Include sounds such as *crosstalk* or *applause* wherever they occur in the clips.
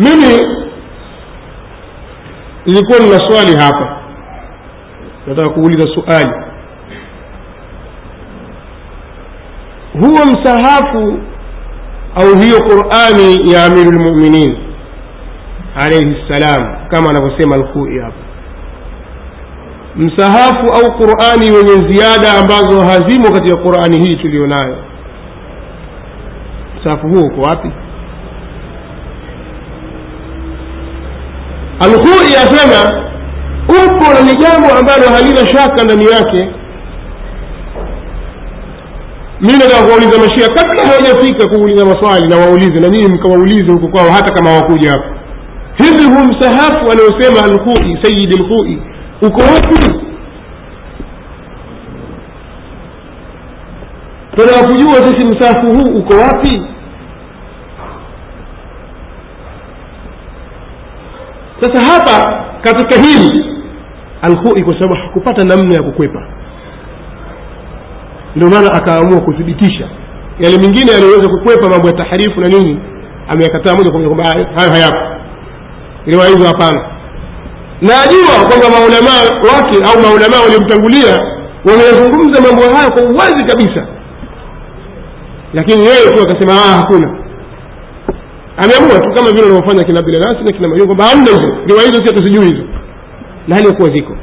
mimi nilikuwa nina swali hapa. Nataka kuuliza suali. Huo msahafu au hiyo qurani ya amiru lmuminin alaihi ssalam kama anavyosema alkhui hapa. Msahafu au qurani wenye ziada ambazo hazimo katika qurani hii tuliyo nayo msahafu huo uko wapi alkhui asema upo na ni jambo ambalo halina shaka ndani yake. Mi nataka kuwauliza mashia kabla hawajafika kuuliza maswali na waulize na nyinyi mkawaulize huko kwao hata kama hawakuja hapo hivi huu msahafu anaosema alkhui sayidi lhui uko wapi? Tunataka kujua sisi msahafu huu uko wapi sasa hapa katika hili alkhui kwa sababu hakupata namna ya kukwepa. Ndio maana akaamua kuthibitisha yale mengine yaliyoweza kukwepa mambo ya taharifu na nini ameyakataa moja kwa kwamba hayo hayapo. Iliwa hivyo hapana. Najua kwamba maulamaa wake au maulamaa waliomtangulia wameyazungumza mambo hayo kwa uwazi kabisa. Lakini yeye tu akasema ah hakuna ameamua tu kama vile wanaofanya kina bilalasi na kina mayungu kwamba hamna hizo riwaya hizo si tuzijui hizo. Na hali ya kuwa ziko.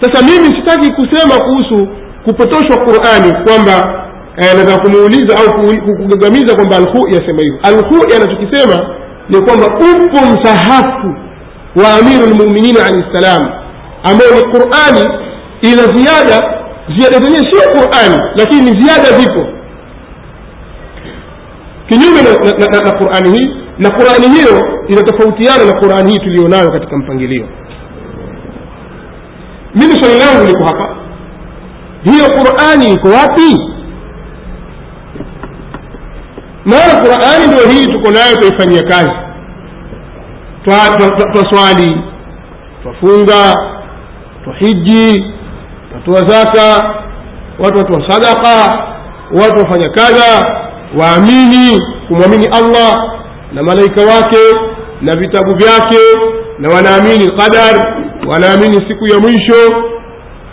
Sasa mimi sitaki kusema kuhusu kupotoshwa qurani kwamba eh, nataka kumuuliza au kugagamiza kwamba alhui asema hivyo. Alhui anachokisema ni kwamba upo msahafu wa amiru lmuminin alahi ssalam ambayo ni qurani ina ziada ziada zenyewe sio qurani lakini ziada zipo kinyume na, qurani hii na qurani hiyo inatofautiana na qurani hii tuliyonayo katika mpangilio. Mimi swali langu liko hapa. Hiyo qurani iko wapi? Maana qurani ndio hii tuko nayo tuifanyia kazi. Twaswali twafunga twahiji twatoa zaka watu watoa sadaka watu wafanya kadha waamini kumwamini allah na malaika wake na vitabu vyake na wanaamini qadar wanaamini siku ya mwisho.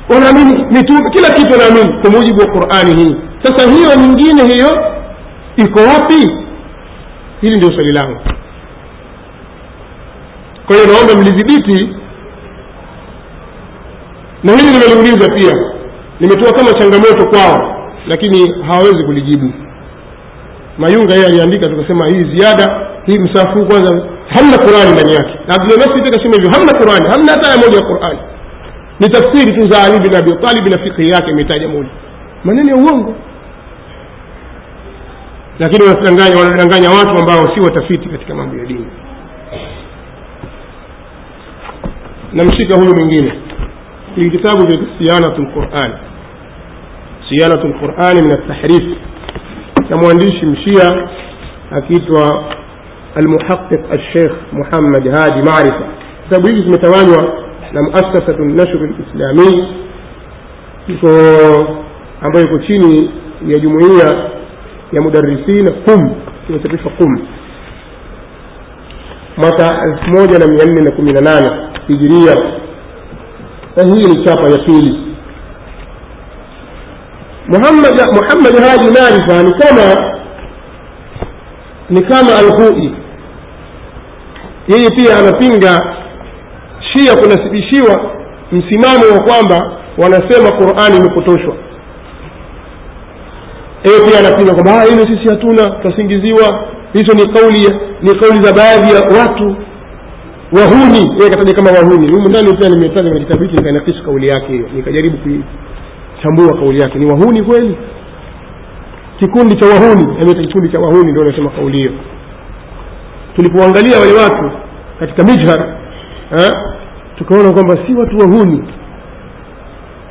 Wanaamini mitume kila kitu wanaamini kwa mujibu wa qurani hii. Sasa hiyo nyingine hiyo iko wapi? Hili ndio swali langu. Kwa hiyo naomba mlidhibiti na hili nimeliuliza pia. Nimetoa kama changamoto kwao lakini hawawezi kulijibu mayunga yeye aliandika tukasema hii ziada hii msafu kwanza hamna qurani ndani yake. Na abdulnasi pia kasema hivyo hamna qurani hamna hata moja ya qurani. Ni tafsiri tu za ali bin abi talib na fikhi yake imetaja moja. Maneno ya uongo. Lakini wanadanganya wanadanganya watu ambao si watafiti katika mambo ya dini. Namshika huyu mwingine. Hii kitabu cha sianatu lqurani sianatu lqurani min altahrif na mwandishi mshia akiitwa almuhaqiq alsheikh muhammad hadi marifa kitabu hiki kimetawanywa na muasasatu nashri lislamii iko ambayo iko chini ya jumuiya ya mudarisina qum kimechapishwa qum. Mwaka elfu moja na mia nne na kumi na nane hijiria na hii ni chapa ya pili muhammad muhammad Haji marifa ni kama ni kama alhui yeye pia anapinga shia kunasibishiwa msimamo wa kwamba wanasema qurani imepotoshwa yeye pia anapinga kwamba hilo sisi hatuna tasingiziwa. hizo ni kauli ni kauli za baadhi ya watu wahuni. Yeye kataja kama wahuni. Humu ndani pia nimetaja kwenye kitabu hiki nikanakisha kauli yake hiyo. Nikajaribu kuichambua kauli yake. Ni wahuni kweli? Kikundi cha wahuni yaani kikundi cha wahuni ndio anasema kauli hiyo. Tulipoangalia wale watu katika mijhar eh, tukaona kwamba si watu wahuni.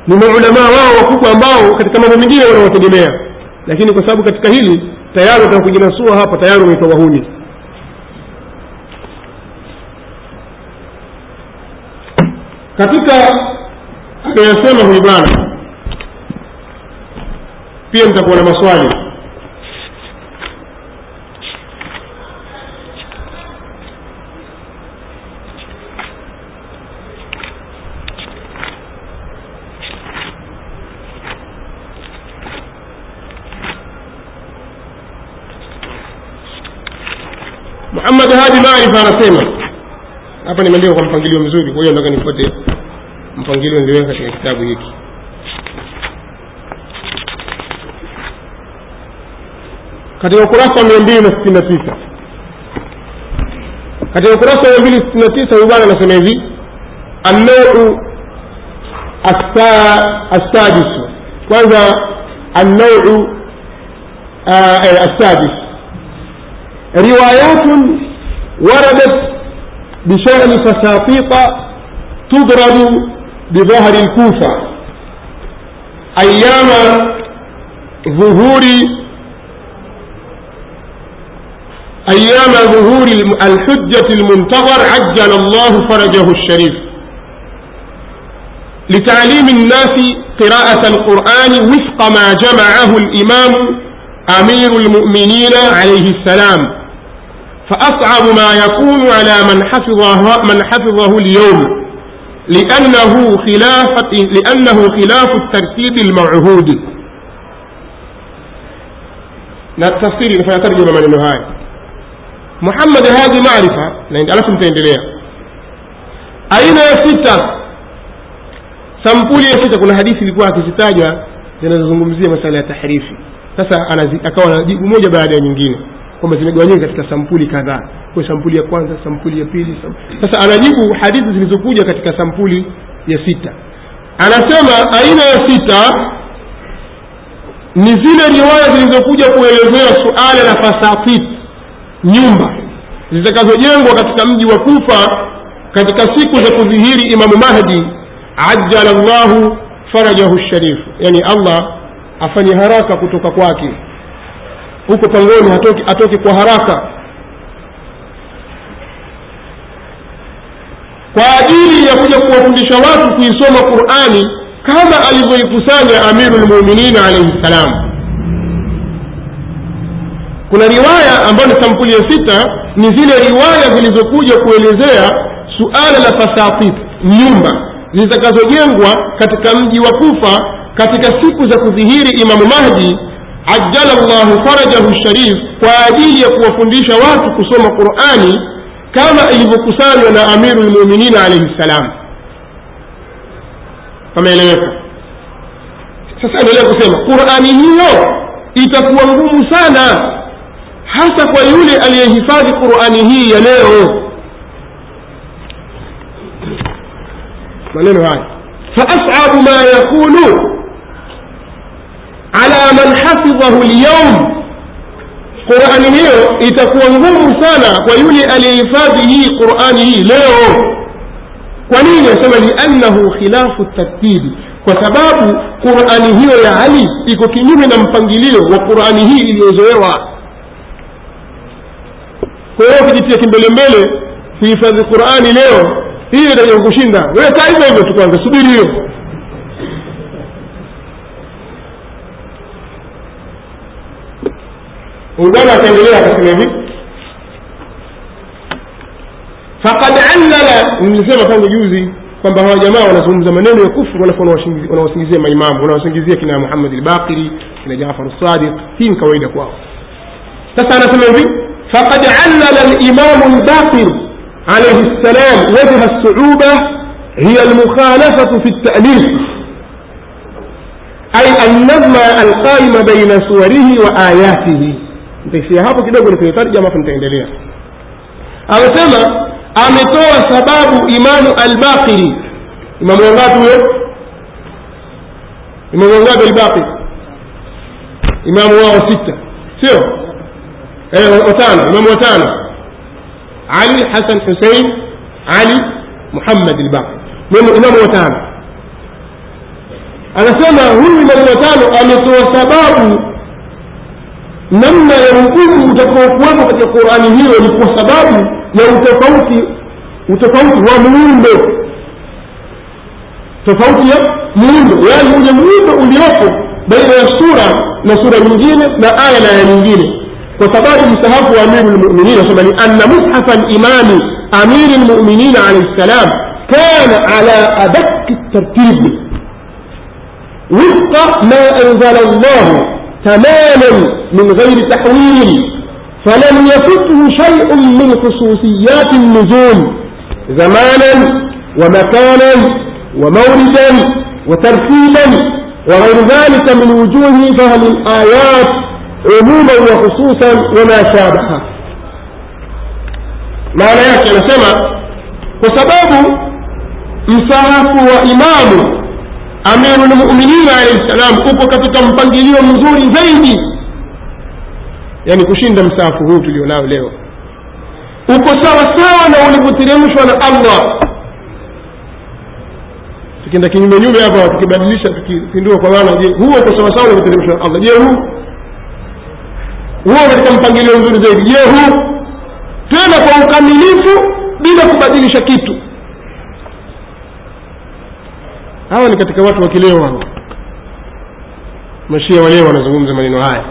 Ni maulamaa wao wakubwa ambao katika mambo mengine wanawategemea. Lakini kwa sababu katika hili tayari watakujinasua hapa tayari wameitwa wahuni. Katika anayosema huyu bwana pia mtakuwa na maswali. Muhammad hadi maarifa anasema hapa nimeandika kwa mpangilio mzuri kwa hiyo nataka nifuate mpangilio niliweka katika kitabu hiki. Katika ukurasa mia mbili na sitini na tisa katika ukurasa mia mbili sitini na tisa huyu bwana anasema hivi النوع السادس kwanza النوع السادس روايات وردت بشأن فساطيط تضرب بظهر الكوفة أيام ظهور أيام ظهور الحجة المنتظر عجل الله فرجه الشريف. لتعليم الناس قراءة القرآن وفق ما جمعه الإمام أمير المؤمنين عليه السلام. فأصعب ما يكون على من حفظه من حفظه اليوم لأنه خلاف لأنه خلاف الترتيب المعهود تفسيري فيترجم من النهاية. muhammad hadhi marifa alafu nitaendelea aina ya sita sampuli ya sita kuna hadithi ilikuwa akizitaja zinazozungumzia masala ya tahrifi. Sasa akawa na jibu moja baada ya nyingine kwamba zimegawanyika katika sampuli kadhaa. Kwa sampuli ya kwanza sampuli ya pili sampuli. sasa anajibu hadithi zilizokuja katika sampuli ya sita. Anasema aina ya sita ni zile riwaya zilizokuja kuelezea suala la fasatit nyumba zitakazojengwa katika mji wa kufa katika siku za kudhihiri imamu mahdi ajala llahu farajahu sharifu. Yani allah afanye haraka kutoka kwake. Huko pangoni atoke, atoke kwa haraka. Kwa ajili ya kuja kuwafundisha watu kuisoma qurani kama alivyoikusanya amiru lmuminin alaihi ssalam kuna riwaya ambayo ni sampuli ya sita ni zile riwaya zilizokuja kuelezea suala la fasatit nyumba zitakazojengwa katika mji wa kufa katika siku za kudhihiri imamu mahdi ajala llahu farajahu sharif kwa ajili ya kuwafundisha watu kusoma qurani kama ilivyokusanywa na amiru lmuminin alaihi ssalam pameeleweka? Sasa endelea kusema qurani hiyo itakuwa ngumu sana hasa kwa yule aliyehifadhi qurani hii ya leo. Maneno haya faasabu ma yakunu ala man hafidhahu lyaum qurani hiyo itakuwa ngumu sana kwa yule aliyehifadhi hii qurani hii leo. Kwa nini asema liannahu khilafu tartibi kwa sababu qurani hiyo ya ali iko kinyume na mpangilio wa qurani hii iliyozoewa kwa hiyo kimbelembele kuhifadhi qurani leo hiyo itaja kushinda wewe kaa hivyo hivyo tu kwanza subiri hiyo. Ungana akaendelea akasema hivi. Fakad allala nilisema tangu juzi kwamba hawa jamaa wanazungumza maneno ya kufru alafu wanawasingizia maimamu wanawasingizia kina muhammad lbakiri kina jafar sadiq hii ni kawaida kwao. Sasa anasema hivi faqad allala limamu albaqir عليه السلام وجه الصعوبة هي المخالفة في التأليف أي النظم القائم بين صوره وآياته ntaishia hapo kidogo nikaitarjama afu nitaendelea amesema ametoa sababu imamu albaqiri imamu wangapi huyo imamu wangapi albaqiri imamu wao sita sio إيه، وثانا من وثانا علي حسن حسين علي محمد الباق من إمام وثانا أنا سمع هم من وثانا أن توسباب نمنا يرقوك وتقوك وابو في القرآن هي ولكو سباب يرقوك وتقوك ومنون به تقوك يا منون به يعني هو يمنون به بين السورة نسورة من جينة نآية لآية من جينة kwa sababu أمير المؤمنين amiru lmuminin asema ni anna mushafa limami amiri كان على أدق الترتيب. وفق ما أنزل الله تماما من غير تحويل فلم يفته شيء من خصوصيات النجوم زمانا ومكانا وموردا وترتيبا وغير ذلك من وجوه فهل الآيات umuman wa hususan wama maana yake anasema kwa sababu msaafu wa imamu amirulmuminin alaihi ssalam uko katika mpangilio mzuri zaidi yani kushinda msaafu huu tulionao leo. Uko sawa sawa na ulivyoteremshwa na allah. Tukienda kinyumenyume hapa tukibadilisha tukipindua kwa maana je huu uko sawasawa ulivyoteremshwa na allah? Je huu huo katika mpangilio mzuri zaidi. Je huu? Tena kwa ukamilifu bila kubadilisha kitu. Hawa ni katika watu wa hawa. Mashia waleo wanazungumza maneno haya.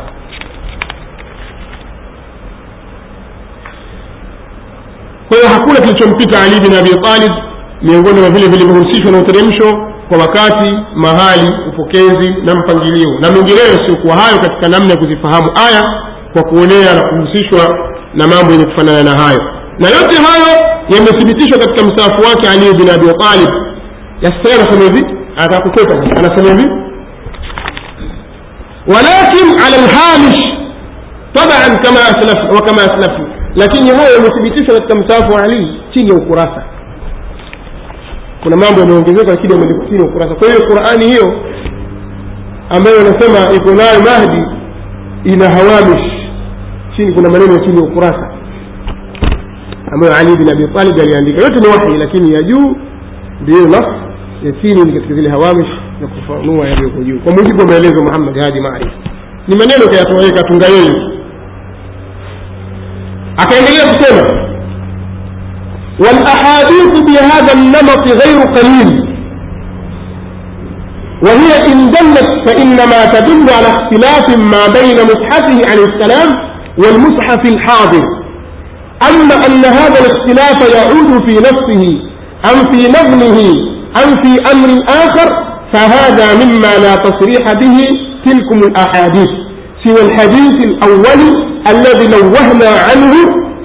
Kwa hiyo hakuna kilichompita ali bin abi talib miongoni mwa vile vilivyohusishwa na uteremsho kwa wakati mahali upokezi na mpangilio. Na mengineyo siokuwa hayo katika namna ya kuzifahamu. Aya kwa kuonea na kuhusishwa na mambo yenye kufanana na hayo. Na yote hayo yamethibitishwa katika msaafu wake ali bin abi talib. Yasikia anasema hivi atakuketa. Anasema hivi walakin ala lhamish taban kama aslaf wa aslafna lakini hayo yamethibitishwa katika msaafu wa ali chini ya ukurasa. Kuna mambo yameongezeka lakini yameandikwa chini ya ukurasa. Kwa hiyo qurani hiyo ambayo anasema iko nayo mahdi ina hawamish chini kuna maneno chini ya ukurasa ambayo ali bin abi talib aliandika yote ni wahi lakini ya juu ndiyo nas ya chini ni katika zile hawamish na kufanua yaliyoko juu kwa mujibu wa maelezo muhammad hadi maarif ni maneno kayatoweka tunga yeye akaendelea kusema والاحاديث بهذا النمط غير قليل وهي إن دلت فإنما تدل على اختلاف ما بين مصحفه عليه السلام والمصحف الحاضر. أما أن هذا الاختلاف يعود في نفسه أم في نظمه أم في أمر آخر فهذا مما لا تصريح به تلكم الأحاديث سوى الحديث الأول الذي نوهنا عنه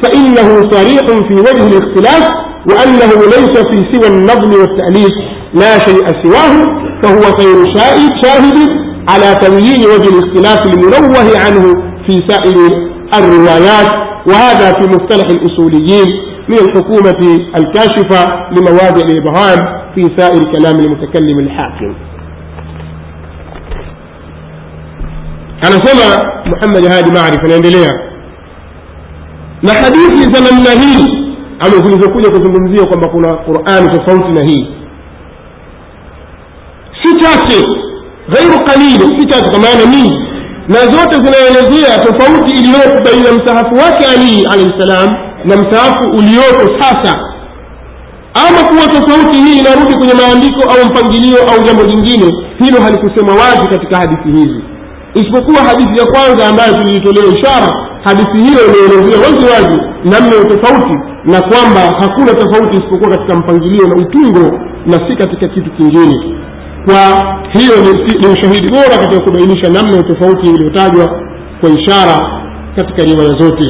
فإنه صريح في وجه الاختلاف وأنه ليس في سوى النظم والتأليف لا شيء سواه فهو خير شاهد شاهد على تبيين وجه الاختلاف المنوه عنه في سائر الروايات وهذا في مصطلح الأصوليين من الحكومة الكاشفة لمواضع الإبهام في سائر كلام المتكلم الحاكم anasema muhammad hadi maarif anaendelea na hadithi za namna hii zilizokuja kuzungumzia kwamba kuna qurani tofauti na hii si chache ghairu qalili si chache kwa maana nyingi na zote zinaelezea tofauti iliyopo baina msahafu wake ali alaihi ssalam na msahafu uliopo sasa. Ama kuwa tofauti hii inarudi kwenye maandiko au mpangilio au jambo jingine hilo halikusema wazi katika hadithi hizi. Isipokuwa hadithi ya kwanza ambayo tulilitolea ishara hadithi hiyo imeelezea wazi wazi namna ya tofauti na kwamba hakuna tofauti isipokuwa katika mpangilio na utungo na si katika kitu kingine kwa hiyo ni, ushahidi bora katika kubainisha namna ya tofauti iliyotajwa kwa ishara katika riwaya zote.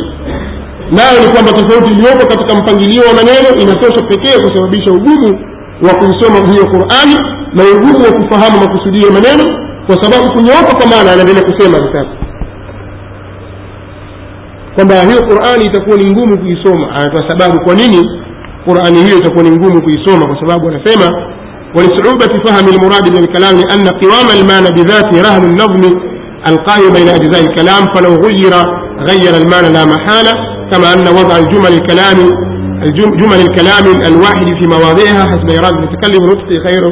Nayo ni kwamba tofauti iliyopo katika mpangilio wa maneno inatosha pekee kusababisha ugumu wa kuisoma hiyo qurani na ugumu wa kufahamu makusudio ya maneno kwa sababu kunyooka kwa maana anaendelea kusema sasa. Kwamba hiyo qurani itakuwa ni ngumu kuisoma. Anatoa sababu kwa nini qurani hiyo itakuwa ni ngumu kuisoma? Kwa sababu anasema ولصعوبة فهم المراد من الكلام لأن قوام المعنى بذاته رهن النظم القائم بين أجزاء الكلام فلو غير غير المعنى لا محالة كما أن وضع الجمل الكلام جمل الكلام الواحد في مواضعها حسب إرادة المتكلم ونطق خير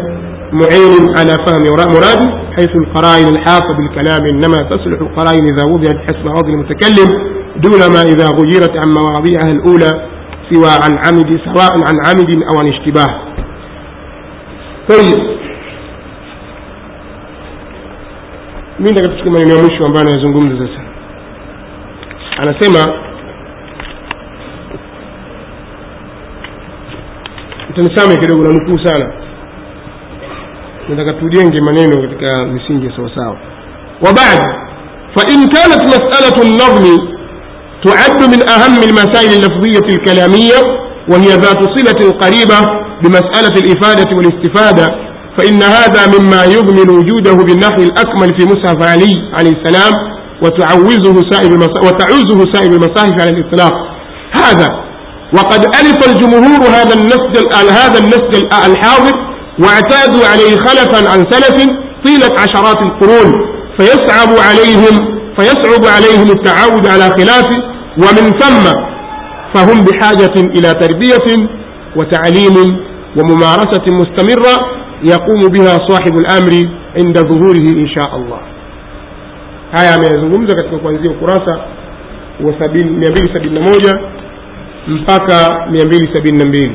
معين على فهم مراده حيث القرائن الحاطة بالكلام إنما تصلح القرائن إذا وضعت حسب وضع المتكلم دون ما إذا غيرت عن مواضيعها الأولى سوى عن عمد سواء عن عمد أو عن اشتباه. طيب. مين دقت تسكم من يوم شو أمبارح يزنقون دزس أنا سمع تنسامي كده ولا نقص أنا ندقت تودين جمانين وقت كمسين جسوا ساو وبعد فإن كانت مسألة النظم تعد من أهم المسائل اللفظية الكلامية وهي ذات صلة قريبة بمسألة الإفادة والاستفادة فإن هذا مما يضمن وجوده بالنحو الأكمل في مصحف علي عليه السلام وتعوزه المصاحف وتعوزه سائر المصاحف على الإطلاق. هذا وقد ألف الجمهور هذا النسج هذا النسج الحاضر واعتادوا عليه خلفا عن سلف طيلة عشرات القرون فيصعب عليهم فيصعب عليهم التعود على خلافه ومن ثم فهم بحاجة إلى تربية وتعليم وممارسة مستمرة يقوم بها صاحب الأمر عند ظهوره إن شاء الله haya ameyazungumza katika kuanzia ukurasa wa 271 mpaka 272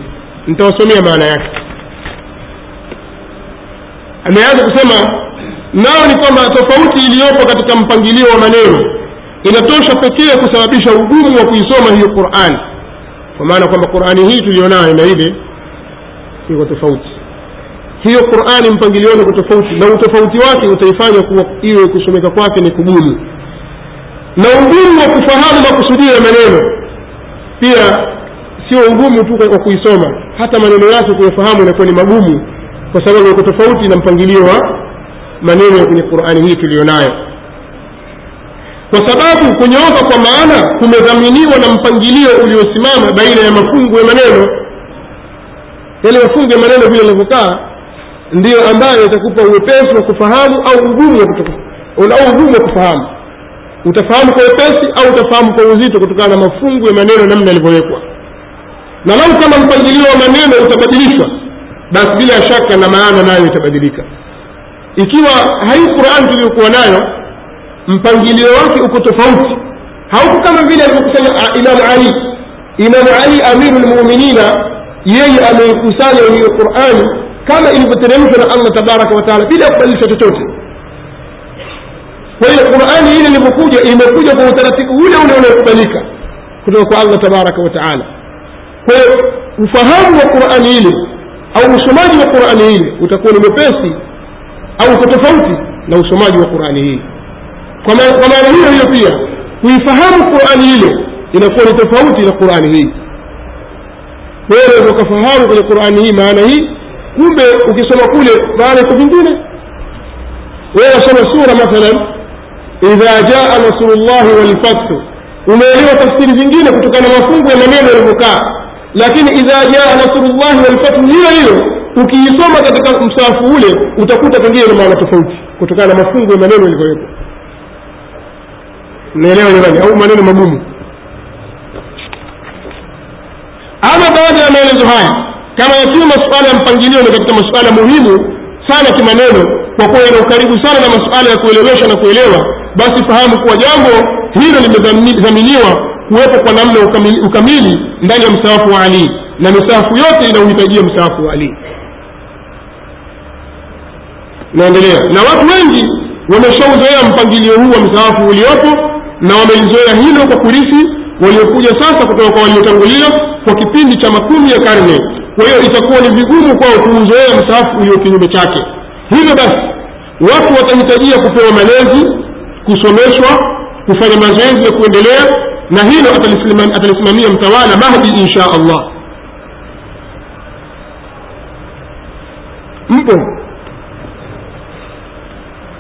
nitawasomea maana yake ameanza kusema nao ni kwamba tofauti iliyopo katika mpangilio wa maneno inatosha pekee kusababisha ugumu wa kuisoma hiyo qurani kwa maana kwamba qurani hii tuliyonayo na ile iko tofauti. Hiyo qurani mpangilio wake tofauti na utofauti wake utaifanya kuwa iwe kusomeka kwake ni kugumu. Na ugumu wa kufahamu makusudio ya maneno pia sio ugumu tu kwa kuisoma. Hata maneno yake kuyafahamu inakuwa ni magumu kwa sababu iko tofauti na mpangilio wa maneno ya kwenye qurani hii tuliyonayo kwa sababu kunyooka kwa maana kumedhaminiwa na mpangilio uliosimama baina ya mafungu ya maneno. Yale mafungu ya maneno vile yanavyokaa ndiyo ambayo yatakupa uwepesi wa kufahamu au ugumu au ugumu wa kufahamu. Utafahamu kwa wepesi au utafahamu kwa uzito kutokana na mafungu ya maneno namna yalivyowekwa. Na lau kama mpangilio wa maneno utabadilishwa basi bila shaka na maana nayo itabadilika. Ikiwa hai qurani tuliyokuwa nayo mpangilio wake uko tofauti. Hauko kama vile alivyokusanya imamu ali. Imamu ali amiru lmuminina yeye ameikusanya hiyo qurani kama ilivyoteremshwa na allah tabaraka wataala bila ya kubadilisha chochote. Kwa hiyo qurani ile ilivyokuja imekuja kwa utaratibu ule ule unaokubalika kutoka kwa allah tabaraka wataala kwa hiyo ufahamu wa qurani ile au usomaji wa qurani ile utakuwa ni mwepesi au uko tofauti na usomaji wa qurani hii kwa maana hiyo hiyo pia kuifahamu qurani hilo inakuwa ni tofauti na qurani hii. Wewe ukafahamu kwenye qurani hii maana hii kumbe ukisoma kule maana iko vingine wewe wasoma sura mathalan idha jaa nasrullahi walfathu umeelewa tafsiri zingine kutokana na mafungu ya maneno yalivyokaa. Lakini idha jaa nasrullahi walfathu hiyo hiyo ukiisoma katika msaafu ule utakuta pengine na maana tofauti kutokana na mafungu ya maneno yalivyowekwa mnaelewa jamani? Au maneno magumu? Ama baada ya maelezo haya kama yakiwa masuala ya mpangilio ni katika masuala muhimu sana kimaneno kwa kuwa yana ukaribu sana na masuala ya kuelewesha na kuelewa basi fahamu kuwa jambo hilo limedhaminiwa kuwepo kwa namna ukamili, ukamili ndani ya msawafu wa alii na misahafu yote inauhitajia msahafu wa alii naendelea na watu wengi wameshauzoea mpangilio huu wa msahafu uliopo na wamelizoea hilo kwa kurithi waliokuja sasa kutoka kwa waliotangulia kwa kipindi cha makumi ya karne. Kwa hiyo itakuwa ni vigumu kwao kuuzoea msahafu ulio kinyume chake. Hivyo basi watu watahitajia kupewa malezi kusomeshwa kufanya mazoezi ya kuendelea na hilo atalisimamia mtawala mahdi insha allah. Mpo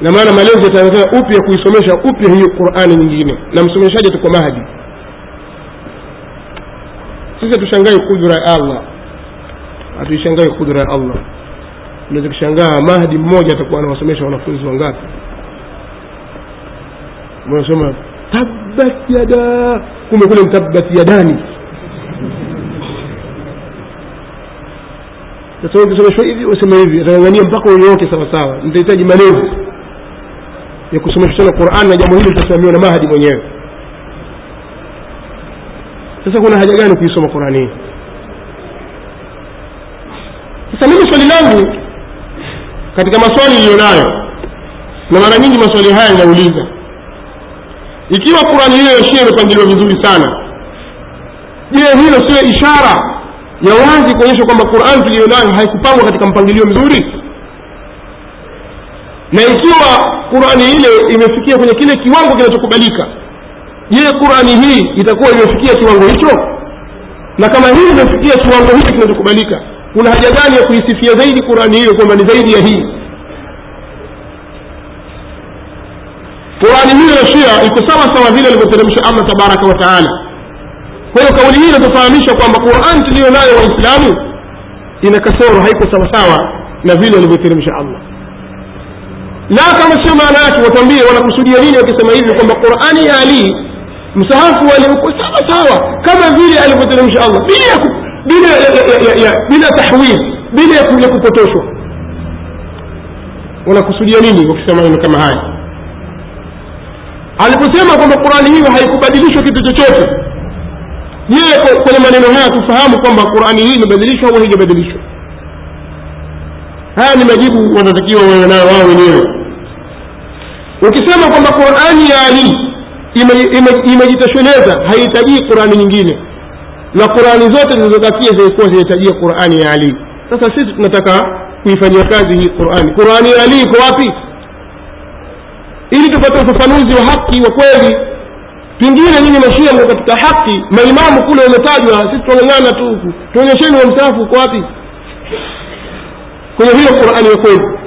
na maana malezi yataanzia upya kuisomesha upya hiyo qurani nyingine. Na msomeshaji tuko mahdi. Sisi tushangae kudra ya allah. Hatuishangae kudra ya allah. Unaweza kushangaa mahdi mmoja atakuwa anawasomesha wanafunzi wangapi? Wanasoma tabbat yada. Kumbe kule tabbat yadani. Sasa ukisomeshwa hivi useme hivi atangangania mpaka unyooke sawasawa. Nitahitaji malezi ya kusomesha tena quran na jambo hili litasimamiwa na mahadi mwenyewe. Sasa kuna haja gani kuisoma qurani hii? Sasa mimi swali langu katika maswali iliyonayo na mara nyingi maswali haya yanauliza ikiwa qurani hiyo yashia imepangiliwa vizuri sana je hilo sio ishara ya wazi kuonyesha kwamba qurani tuliyonayo haikupangwa katika mpangilio mzuri na ikiwa qurani ile imefikia kwenye kile kiwango kinachokubalika je qurani hii itakuwa imefikia kiwango hicho? Na kama hii imefikia kiwango hicho kinachokubalika kuna haja gani ya kuisifia zaidi qurani hiyo kwamba ni zaidi ya hii? Qurani hiyo ya shia iko sawa sawa vile alivyoteremsha allah tabaraka wa taala. Kwa hiyo kauli hii inatufahamisha kwamba qurani tuliyo nayo waislamu ina kasoro haiko sawasawa na vile alivyoteremsha allah la kama sio maana yake watambie wanakusudia nini wakisema hivi kwamba qurani ya alii msahafu aliuko uko sawa sawa kama vile alivyoteremsha allah. Bila bila bila tahwil bila ya kupotoshwa. Wanakusudia nini wakisema maneno kama haya? Aliposema kwamba qurani hiyo haikubadilishwa kitu chochote je kwenye maneno haya tufahamu kwamba qurani hii imebadilishwa au haijabadilishwa? Haya ni majibu wanatakiwa wawe nayo wao wenyewe ukisema kwamba qurani ya ali ime- ime- imejitosheleza haihitajii qurani nyingine. Na qurani zote zilizobakia zilikuwa zinahitajia qurani ya ali. Sasa sisi tunataka kuifanyia kazi hii qurani. Qurani ya ali iko wapi? Ili tupate ufafanuzi wa haki wa kweli. Pengine nyinyi mashia mko katika haki maimamu kule wametajwa sisi tunang'ang'ana tu tuonyesheni wa msahafu uko wapi. Kwenye hiyo qurani ya kweli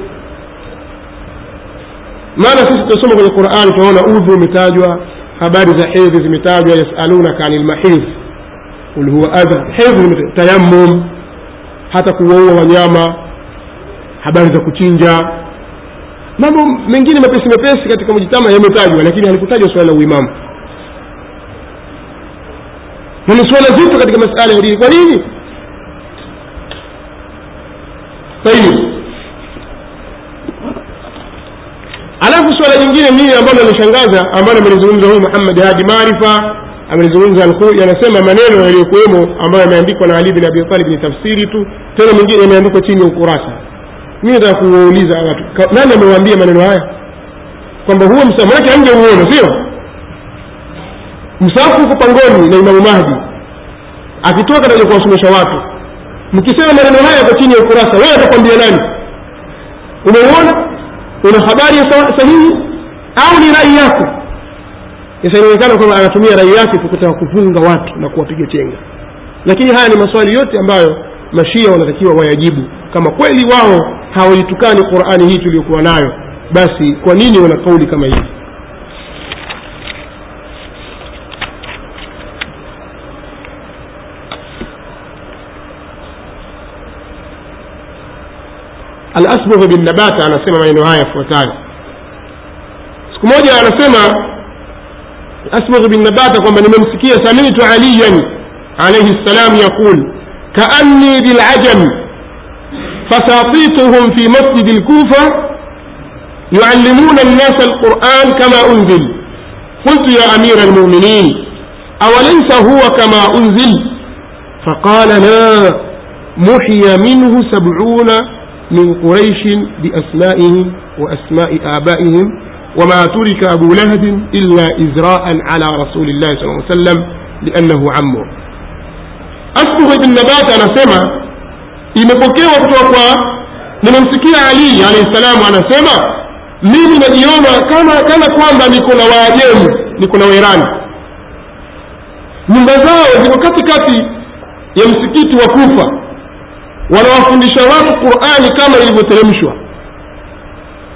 maana sisi tunasoma kwenye qurani tunaona udhu umetajwa habari za hedhi zimetajwa yasalunaka ani lmahidh qul huwa adha. Hedhi tayamum hata kuwaua wanyama habari za kuchinja. Mambo mengine mepesi mepesi katika mujitama yametajwa lakini halikutajwa swala la uimamu na ni swala zito katika masala ya dini. Kwa nini? Tayib alafu suala jingine mimi ambalo alishangaza ambalo amelizungumza huyu muhammad hadi maarifa amelizungumza alkhuri anasema maneno yaliyokuwemo ambayo yameandikwa na ali bin abi talib ni tafsiri tu tena mwingine yameandikwa chini ya ukurasa. Mi nataka kuwauliza watu nani amewaambia maneno haya? Kwamba huo msahafu manake hamjauona sio? Msahafu huko pangoni na imamu mahdi akitoka taja kuwasomesha watu mkisema maneno haya kwa chini ya ukurasa wewe atakwambia nani? Umeuona una habari sahihi au ni rai yako? Sasa inaonekana kwamba anatumia rai yake kutaka kufunga watu na kuwapiga chenga lakini haya ni maswali yote ambayo mashia wanatakiwa wayajibu. Kama kweli wao hawaitukani qurani hii tuliyokuwa nayo basi kwa nini wana kauli kama hii alasbugh bin nabata anasema maneno haya yafuatayo siku moja anasema asbugh bin nabata kwamba nimemsikia samitu aliyan alaihi ssalam yaqul kaanni bilajam فساطيتهم في مسجد الكوفة يعلمون الناس القرآن كما أنزل قلت يا أمير المؤمنين أوليس هو كما أنزل فقال لا محي منه سبعون من قريش بأسمائهم وأسماء آبائهم وما ترك أبو لهب إلا إزراء على رسول الله صلى الله عليه وسلم لأنه عمه أصبغ بن نبات سمع imepokewa kutoka kwa nimemsikia ali alahi salamu anasema mimi najiona kama kana kwamba niko na waajemi niko na wairani nyumba zao ziko katikati ya msikiti wa kufa wanawafundisha watu qurani kama ilivyoteremshwa.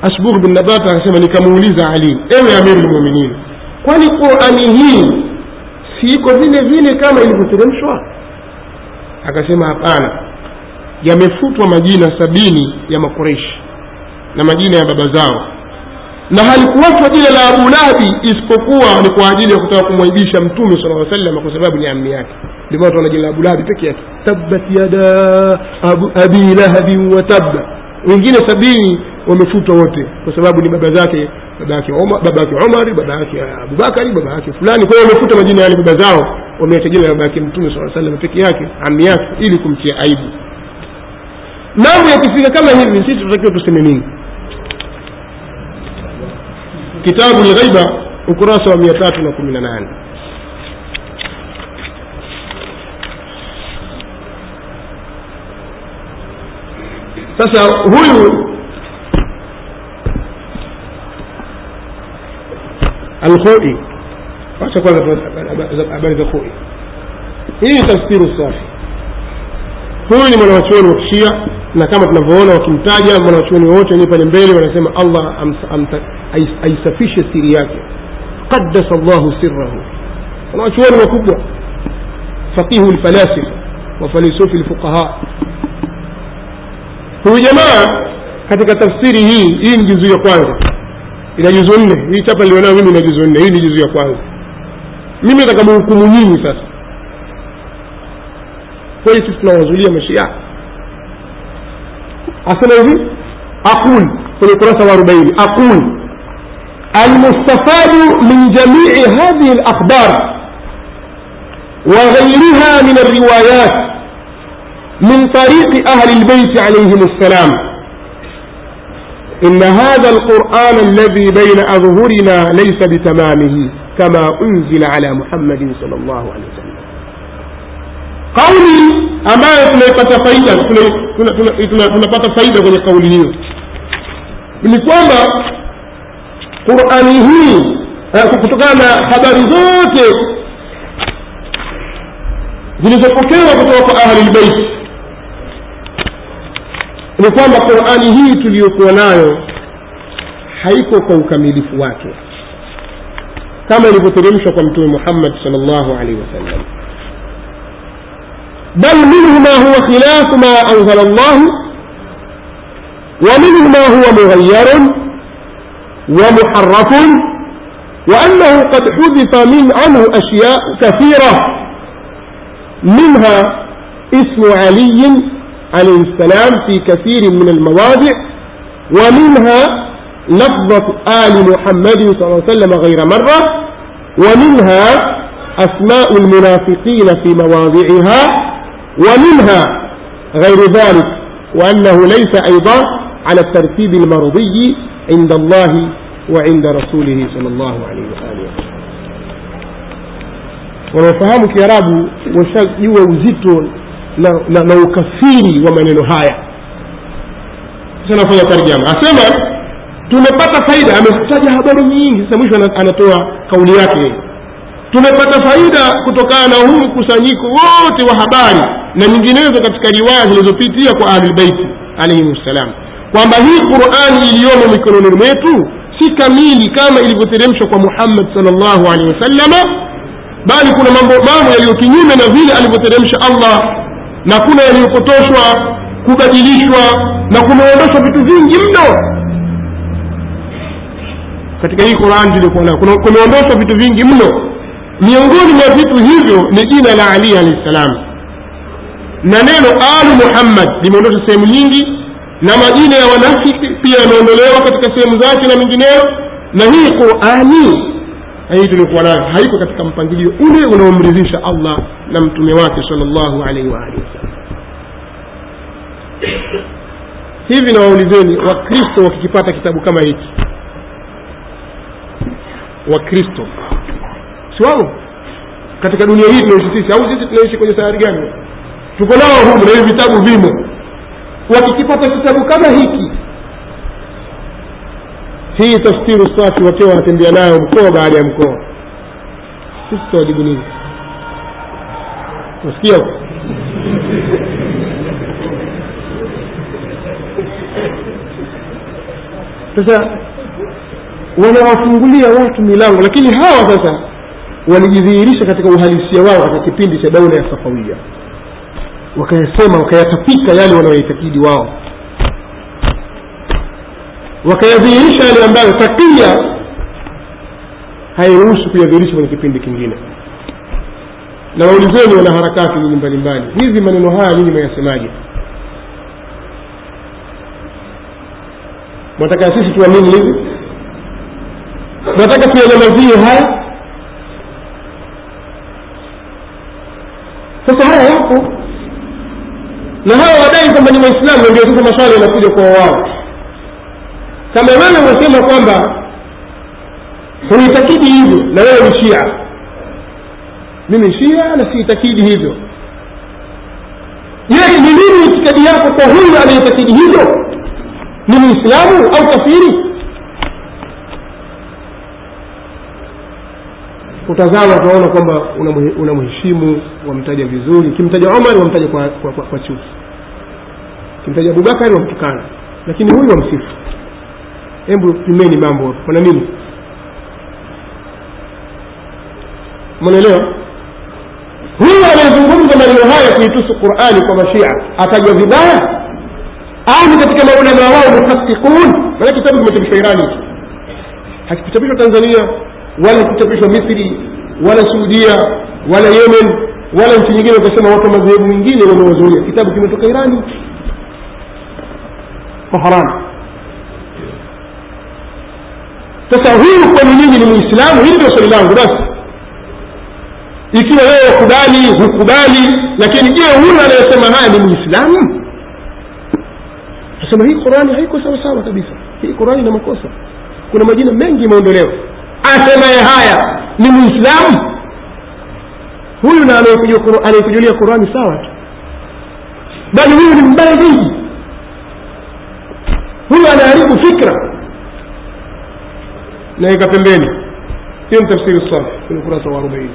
Ashbur bin nabata akasema nikamuuliza ali ewe amiru lmuminin kwani qurani hii siiko vile vile kama ilivyoteremshwa? Akasema hapana yamefutwa majina sabini ya makureishi na majina ya baba zao. Na halikuwachwa jina la abulahbi isipokuwa ni kwa ajili ya kutaka kumwaibisha mtume sala aa salam kwa sababu ni ammi yake ndio maana jina la abu peke yake. Tabbat yada abu, abi lahabin wa wengine sabini wamefutwa wote kwa sababu ni baba zake baba yake Omar baba yake Abubakari baba yake fulani. Kwa hiyo wamefuta majina yale baba zao. Wameacha jina la baba yake mtume saa sallam peke yake ami yake ili kumtia aibu. Mambo yakifika kama hivi sisi tunatakiwa tuseme nini? Kitabu lghaiba ukurasa wa mia tatu na kumi na nane sasa huyu alkhoi wacha kwanza habari za khoi hii ni tafsiru safi huyu ni mwanawachuoni wa kishia na kama tunavyoona wakimtaja mwanawachuoni wote wenyewe pale mbele wanasema allah aisafishe siri yake qaddasa llahu sirrahu wanawachuoni wakubwa faqihu lfalasifa wafalisufi lfuqaha huyu jamaa katika tafsiri hii hii ni juzuu ya kwanza ina juzu nne hii chapa nilionayo mimi ina juzu nne hii ni juzu ya kwanza mimi nataka muhukumu nyinyi sasa kweli sisi tunawazulia mashia asema hivi aqul kwenye ukurasa wa arobaini aqul المستفاد من جميع هذه الأخبار وغيرها من الروايات من طريق أهل البيت عليهم السلام. إن هذا القرآن الذي بين أظهرنا ليس بتمامه كما أنزل على محمد صلى الله عليه وسلم. قولي أما تنبت فايدة تنبت فايدة من قوله لكوما قرآنه كتقانا خبر ذاته جلس فكرة كتقى أهل البيت ni kwamba qurani hii tuliyokuwa nayo haiko kwa ukamilifu wake kama ilivyoteremshwa kwa mtume muhammad sal llahu alaihi wasallam bal minhu ma huwa khilafu ma anzala llahu ومنه ما هو مغير ومحرف وأنه قد حذف من عنه أشياء كثيرة منها اسم علي عليه السلام في كثير من المواضع ومنها لفظة آل محمد صلى الله عليه وسلم غير مرة ومنها أسماء المنافقين في مواضعها ومنها غير ذلك وأنه ليس أيضا على الترتيب المرضي عند الله وعند رسوله صلى الله عليه وآله وسلم. wanaofahamu kiarabu washajua uzito na, na, na ukafiri wa maneno haya. Sasa nafanya tarjama asema tumepata faida. Ametaja habari nyingi. Sasa mwisho anatoa kauli yake. Tumepata faida kutokana na huu mkusanyiko wote wa habari na nyinginezo katika riwaya zilizopitia kwa ahlulbeiti alaihim ssalam kwamba hii qurani iliyomo mikononi mwetu si kamili kama ilivyoteremshwa kwa muhammad salllahu alehi wasallama bali kuna mambo mambo yaliyo kinyume na vile alivyoteremsha allah na kuna yaliyopotoshwa kubadilishwa na kumeondoshwa vitu vingi mno. Katika hii qurani tuliokuwa nayo kumeondoshwa vitu vingi mno. Miongoni mwa vitu hivyo ni jina la ali alahi ssalam na neno alu muhammad limeondoshwa sehemu nyingi na majina ya wanafiki pia yameondolewa katika sehemu zake na mengineyo. Na hii qurani hii tuliokuwa nayo haiko katika mpangilio ule unaomridhisha allah na mtume wake salllahu alaihi waalihi wasallam hivi nawaulizeni wakristo wakikipata kitabu kama hiki wakristo si wao? Katika dunia hii tunaishi sisi au sisi tunaishi kwenye sayari gani? Tuko nao humu na hivi vitabu vimo. Wakikipata kitabu kama hiki hii tafsiri safi wakiwa wanatembea nayo mkoa baada ya mkoa. Sisi tutawajibu nini? Nasikia sasa wanawafungulia watu milango lakini hawa sasa walijidhihirisha katika uhalisia wao katika kipindi cha daula ya safawia. Wakayasema wakayatapika yale wanayoitakidi wao wakayadhihirisha yale ambayo takia hairuhusu kuyadhihirisha kwenye kipindi kingine. Na waulizeni wanaharakati nyinyi mbalimbali hizi maneno haya nyinyi mayasemaje mwataka sisi tuamini hivi? Nataka tuyanyamazie haya? Sasa haya yapo. Na hawa wadai kwamba ni waislamu ndio sasa maswali yanakuja kwa wao kama wewe unasema kwamba huitakidi hivyo na wewe ni shia. Mimi shia na siitakidi hivyo. Je ni nini itikadi yako kwa huyu anayetakidi hivyo? Ni muislamu au kafiri? Utazama utaona kwamba unamheshimu wamtaja vizuri. Kimtaja omar wamtaja kwa, kwa, kwa, kwa chuki. Kimtaja abubakari wamtukana. Lakini huyu wamsifu hebu pimeni mambo. Kuna nini? Mwanaelewa huyu anayezungumza maneno haya kuitusu qurani kwa mashia atajwa vibaya? Au ni katika maulama wao mufasikun maana kitabu kimechapishwa irani. Hakikuchapishwa tanzania wala kuchapishwa misri wala suudia wala yemen wala nchi nyingine ukasema watu wa madhehebu mingine wamewazuia kitabu kimetoka irani. Kwa sasa huyu kwenu nyinyi ni muislamu hili ndio swali langu basi ikiwa wewe wakubali hukubali lakini je huyu anayesema haya ni muislamu? Nasema hii qurani haiko sawa sawa kabisa. Hii qurani ina makosa. Kuna majina mengi imeondolewa asemaye haya ni muislamu? Huyu na anayekujulia qurani sawa tu. Bali huyu ni mbaya zaidi. Huyu anaharibu fikra naweka pembeni. Hiyo ni tafsiri safi kwenye ukurasa wa arobaini.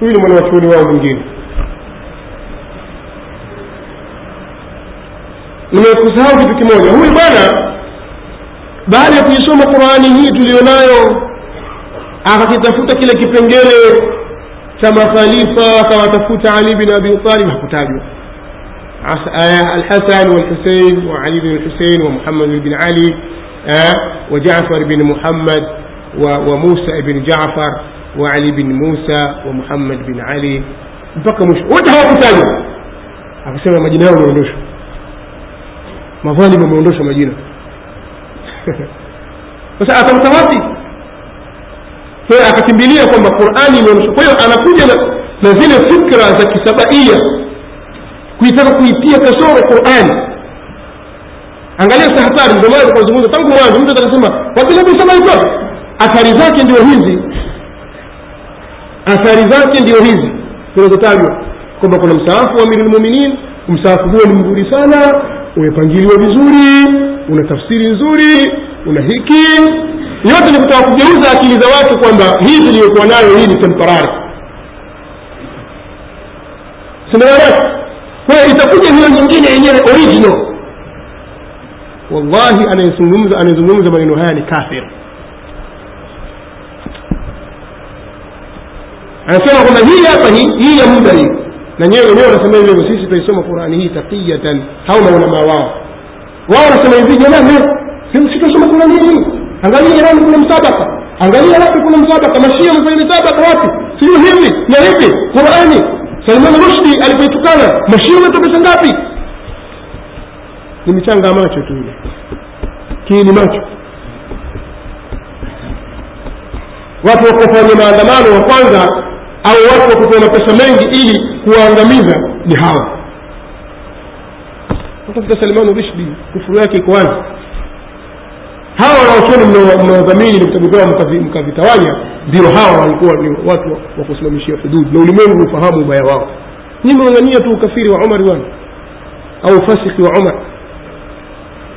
Huyu ni mwanachuoni wao mwingine. Nimekusahau kitu kimoja. Huyu bwana baada ya kuisoma qurani hii tuliyonayo akakitafuta kile kipengele cha makhalifa akawatafuta ali bin abi talib hakutajwa. Eh, alhasan walhusein waali bin lhusein wamuhamad bin ali وجعفر بن محمد و- وموسى بن جعفر وعلي بن موسى ومحمد بن علي mpaka mwisho wote hawakutajwa akasema majina yao yameondoshwa madhalimu wameondoshwa majina *laughs* sasa atamta wapi kwa hiyo akakimbilia kwamba qurani imeondoshwa kwa hiyo anakuja na, na zile fikra za kisabaia kuitaka kuitia kasoro qurani angalia sa hatari ndio tangu mwanzo mtu atakasema wakilakusema hivyo athari zake ndio hizi. Athari zake ndio hizi. Zinazotajwa kwamba kuna msaafu wa amiri lmuminin msaafu huo ni mzuri sana umepangiliwa vizuri una tafsiri nzuri una hiki. Yote ni kutaka kugeuza akili za watu kwamba hii tuliyokuwa nayo hii ni temporari sinaaa kwa hiyo itakuja hiyo nyingine yenyewe original wallahi anayezungumza anayezungumza maneno haya ni kafir. Anasema kwamba hii hapa hii ya muda hii na nyewe wenyewe wanasema hivyo sisi tunaisoma qurani hii taqiyatan hao maulamaa wao. Wao wanasema hivi jamani tunasoma qurani hii? Angalia irani kuna msabaka. Angalia wapi kuna msabaka? Mashia wamefanya misabaka wapi? Sio hivi na hivi qurani. Salman rushdi alipoitukana mashia wametoa ngapi ni michanga macho tu ile. Kiini macho. Watu wakufanya maandamano wa kwanza au watu wakupewa mapesa mengi ili kuwaangamiza ni hawa. Utafuta salmanu rishdi kufuru yake iko wazi. Hawa wanaochoni mnaodhamini ni vitabu vyao mkavi- mkavitawanya ndio hawa walikuwa ni watu wa kusimamishia hududi na ulimwengu ufahamu ubaya wao. Nyi mnaangania tu ukafiri wa umari wana au ufasiki wa umar